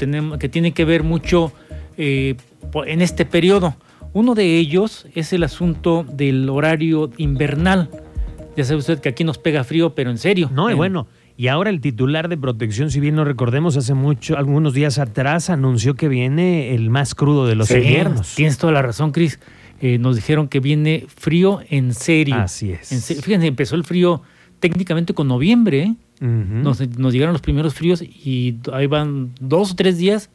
tenemos, que tienen que ver mucho eh, en este periodo. Uno de ellos es el asunto del horario invernal. Ya sabe usted que aquí nos pega frío, pero en serio. No, y bueno, y ahora el titular de Protección Civil, no recordemos, hace mucho, algunos días atrás anunció que viene el más crudo de los inviernos. Tienes toda la razón, Cris. Eh, nos dijeron que viene frío en serio. Así es. Fíjense, empezó el frío técnicamente con noviembre. nos, nos, llegaron los primeros fríos y ahí van dos o tres días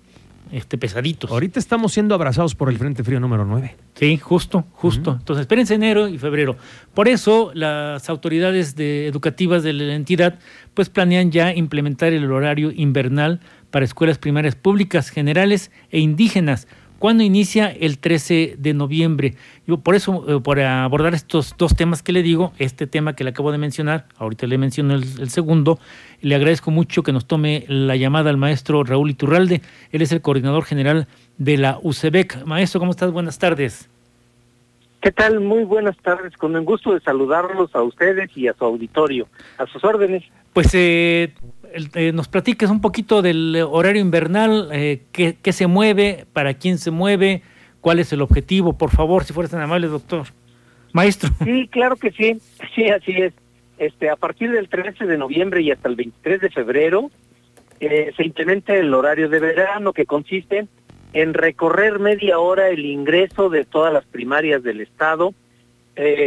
este, pesaditos. Ahorita estamos siendo abrazados por el Frente Frío número 9. Sí, justo, justo. Entonces, espérense enero y febrero. Por eso, las autoridades de, educativas de la entidad pues planean ya implementar el horario invernal para escuelas primarias públicas, generales e indígenas ¿Cuándo inicia? El 13 de noviembre. Yo por eso, eh, por abordar estos dos temas que le digo, este tema que le acabo de mencionar, ahorita le menciono el, segundo, le agradezco mucho que nos tome la llamada al maestro Raúl Iturralde. Él es el coordinador general de la UCEBEC. Maestro, ¿cómo estás? Buenas tardes. ¿Qué tal? Muy buenas tardes. Con el gusto de saludarlos a ustedes y a su auditorio. A sus órdenes. Pues eh, eh, nos platiques un poquito del horario invernal, eh, qué, se mueve, para quién se mueve, cuál es el objetivo, por favor, si fueras tan amable, doctor. Maestro. Sí, claro que sí, sí, así es. Este, a partir del 13 de noviembre y hasta el 23 de febrero eh, se implementa el horario de verano que consiste en recorrer media hora el ingreso de todas las primarias del estado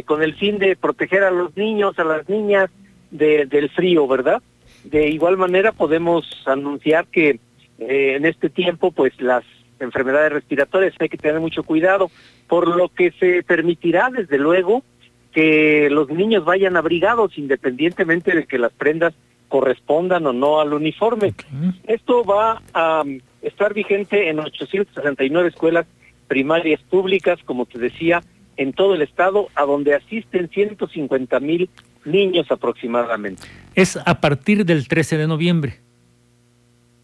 con el fin de proteger a los niños, a las niñas del frío, ¿verdad? De igual manera podemos anunciar que eh, en este tiempo pues las enfermedades respiratorias hay que tener mucho cuidado, por lo que se permitirá desde luego que los niños vayan abrigados independientemente de que las prendas correspondan o no al uniforme. Esto va a um, estar vigente en 869 escuelas primarias públicas, como te decía, en todo el estado, a donde asisten 150 mil niños aproximadamente. Es a partir del 13 de noviembre.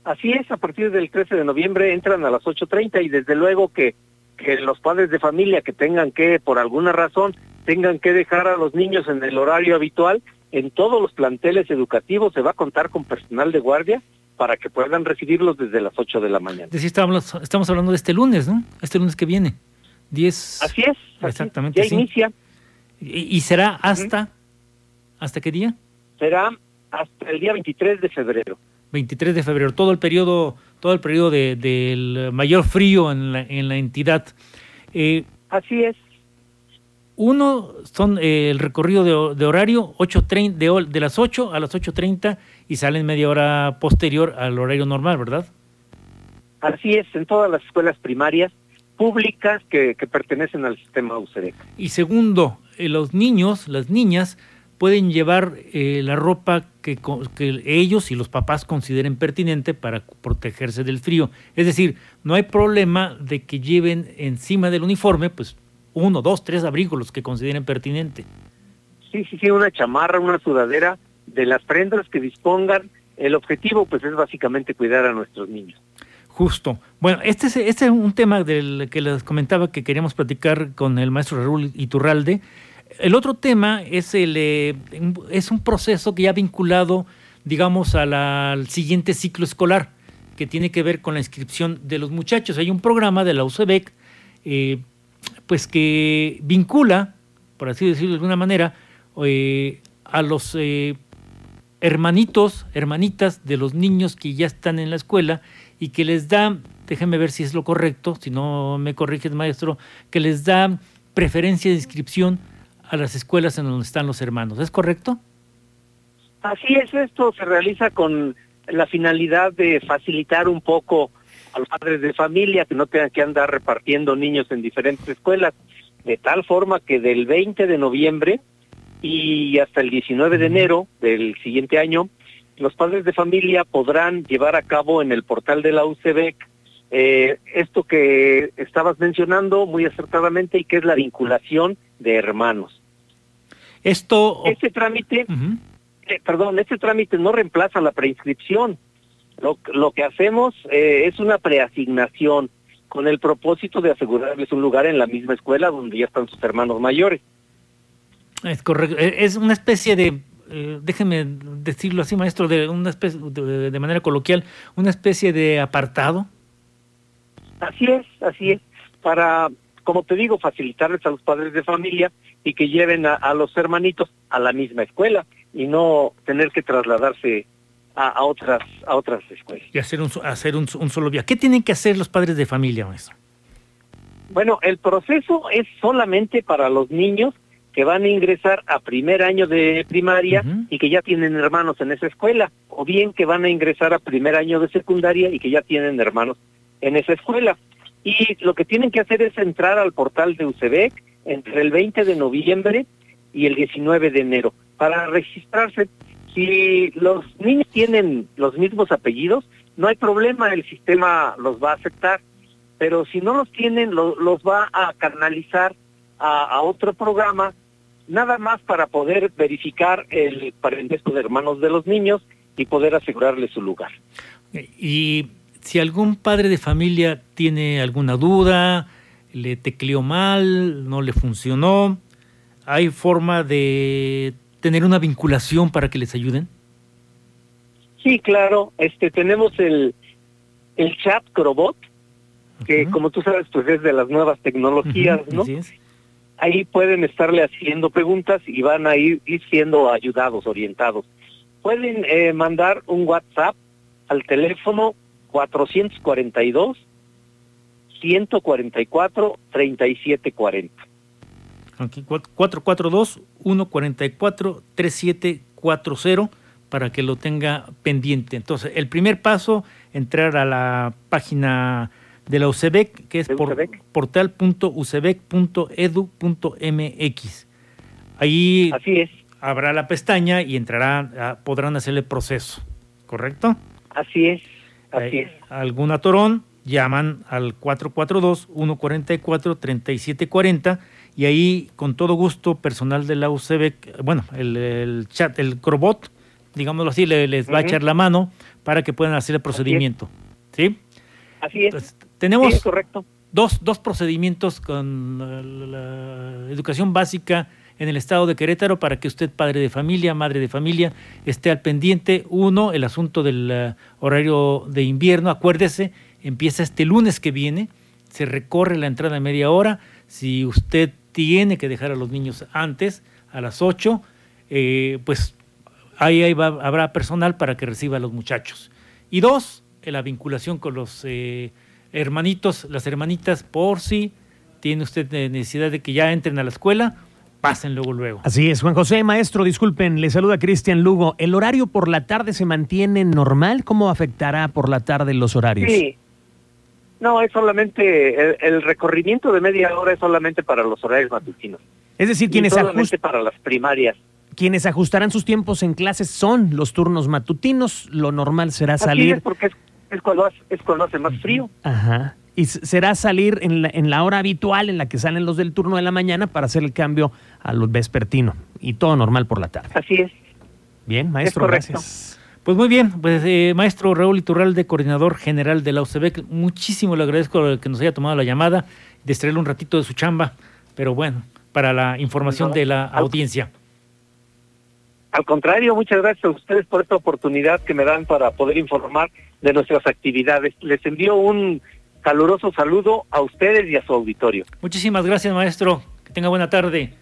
Así es, a partir del 13 de noviembre entran a las 8.30 y desde luego que, que los padres de familia que tengan que, por alguna razón, tengan que dejar a los niños en el horario habitual, en todos los planteles educativos se va a contar con personal de guardia para que puedan recibirlos desde las 8 de la mañana. Decía, estamos, estamos hablando de este lunes, ¿no? Este lunes que viene. 10. Así es. Exactamente. ya inicia. ¿Y, será hasta? ¿Hasta qué día? Será hasta el día 23 de febrero. 23 de febrero, todo el periodo, todo el periodo de, del mayor frío en la, en la entidad. Eh, Así es. Uno son eh, el recorrido de, de horario 8.30, de, de las 8 a las 8.30 y salen media hora posterior al horario normal, ¿verdad? Así es, en todas las escuelas primarias públicas que, que pertenecen al sistema UCEDEC. Y segundo, eh, los niños, las niñas, pueden llevar eh, la ropa que, que, ellos y los papás consideren pertinente para protegerse del frío. Es decir, no hay problema de que lleven encima del uniforme, pues uno, dos, tres abrigos los que consideren pertinente. Sí, sí, sí, una chamarra, una sudadera, de las prendas que dispongan. El objetivo, pues, es básicamente cuidar a nuestros niños. Justo. Bueno, este es, este es un tema del que les comentaba que queríamos platicar con el maestro Raúl Iturralde. El otro tema es, el, eh, es un proceso que ya vinculado, digamos, al siguiente ciclo escolar, que tiene que ver con la inscripción de los muchachos. Hay un programa de la UCEBEC, eh, pues que vincula, por así decirlo de alguna manera, eh, a los hermanitos, hermanitas de los niños que ya están en la escuela y que les da, déjenme ver si es lo correcto, si no me corriges maestro, que les da preferencia de inscripción a las escuelas en donde están los hermanos. ¿Es correcto? Así es, esto se realiza con la finalidad de facilitar un poco a los padres de familia que no tengan que andar repartiendo niños en diferentes escuelas, de tal forma que del 20 de noviembre y hasta el 19 de enero del siguiente año, los padres de familia podrán llevar a cabo en el portal de la UCBEC eh, esto que estabas mencionando muy acertadamente y que es la vinculación de hermanos. Esto... Este trámite, eh, perdón, este trámite no reemplaza la preinscripción. Lo, lo que hacemos eh, es una preasignación con el propósito de asegurarles un lugar en la misma escuela donde ya están sus hermanos mayores. Es correcto. E, es una especie de eh, déjeme decirlo así, maestro, de una especie, de, manera coloquial, una especie de apartado. Así es, así es, para, como te digo, facilitarles a los padres de familia y que lleven a, los hermanitos a la misma escuela y no tener que trasladarse a, otras a otras escuelas. Y hacer un hacer un, un solo viaje. ¿Qué tienen que hacer los padres de familia, maestro? Bueno, el proceso es solamente para los niños que van a ingresar a primer año de primaria y que ya tienen hermanos en esa escuela, o bien que van a ingresar a primer año de secundaria y que ya tienen hermanos en esa escuela. Y lo que tienen que hacer es entrar al portal de UCEBEC entre el 20 de noviembre y el 19 de enero para registrarse. Si los niños tienen los mismos apellidos, no hay problema, el sistema los va a aceptar, pero si no los tienen, los va a canalizar a otro programa nada más para poder verificar el parentesco de hermanos de los niños y poder asegurarle su lugar. Y si algún padre de familia tiene alguna duda, le tecleó mal, no le funcionó, ¿hay forma de tener una vinculación para que les ayuden? Sí, claro, este tenemos el, el chat Crobot, que como tú sabes, pues es de las nuevas tecnologías, ¿no? ahí pueden estarle haciendo preguntas y van a ir, siendo ayudados, orientados. Pueden eh, mandar un WhatsApp al teléfono 442 144 3740. Aquí 442 144 3740 para que lo tenga pendiente. Entonces, el primer paso, entrar a la página de la UCEBEC, que es por, portal.ucebec.edu.mx. Ahí Así es. habrá la pestaña y entrará, podrán hacer el proceso, ¿correcto? Así es, así es. Algún atorón, llaman al 442-144-3740 y ahí con todo gusto personal de la UCEBEC, bueno, el, chat, el Crobot, digámoslo así, les, va a echar la mano para que puedan hacer el procedimiento. ¿Sí? Así es. tenemos correcto. Dos, dos procedimientos con la, educación básica en el estado de Querétaro para que usted, padre de familia, madre de familia, esté al pendiente. Uno, el asunto del uh, horario de invierno. Acuérdese, empieza este lunes que viene, se recorre la entrada media hora. Si usted tiene que dejar a los niños antes, a las 8, eh, pues ahí, ahí va, habrá personal para que reciba a los muchachos. Y dos, la vinculación con los eh, hermanitos, las hermanitas, por si tiene usted necesidad de que ya entren a la escuela, pasen luego, luego. Así es, Juan José, maestro, disculpen, le saluda Cristian Lugo. ¿El horario por la tarde se mantiene normal? ¿Cómo afectará por la tarde los horarios? Sí. No, es solamente, el, recorrimiento de media hora es solamente para los horarios matutinos. Es decir, quienes solamente para las primarias. Quienes ajustarán sus tiempos en clases son los turnos matutinos. Lo normal será salir. porque es es cuando, es cuando hace más frío. Ajá. Y será salir en la, en la hora habitual en la que salen los del turno de la mañana para hacer el cambio a los vespertino. Y todo normal por la tarde. Así es. Bien, maestro, gracias. Pues muy bien, pues eh, maestro Raúl Iturralde, coordinador general de la UCEBEC, muchísimo le agradezco que nos haya tomado la llamada, distraerle un ratito de su chamba, pero bueno, para la información de la audiencia. Al contrario, muchas gracias a ustedes por esta oportunidad que me dan para poder informar de nuestras actividades. Les envío un caluroso saludo a ustedes y a su auditorio. Muchísimas gracias, maestro. Que tenga buena tarde.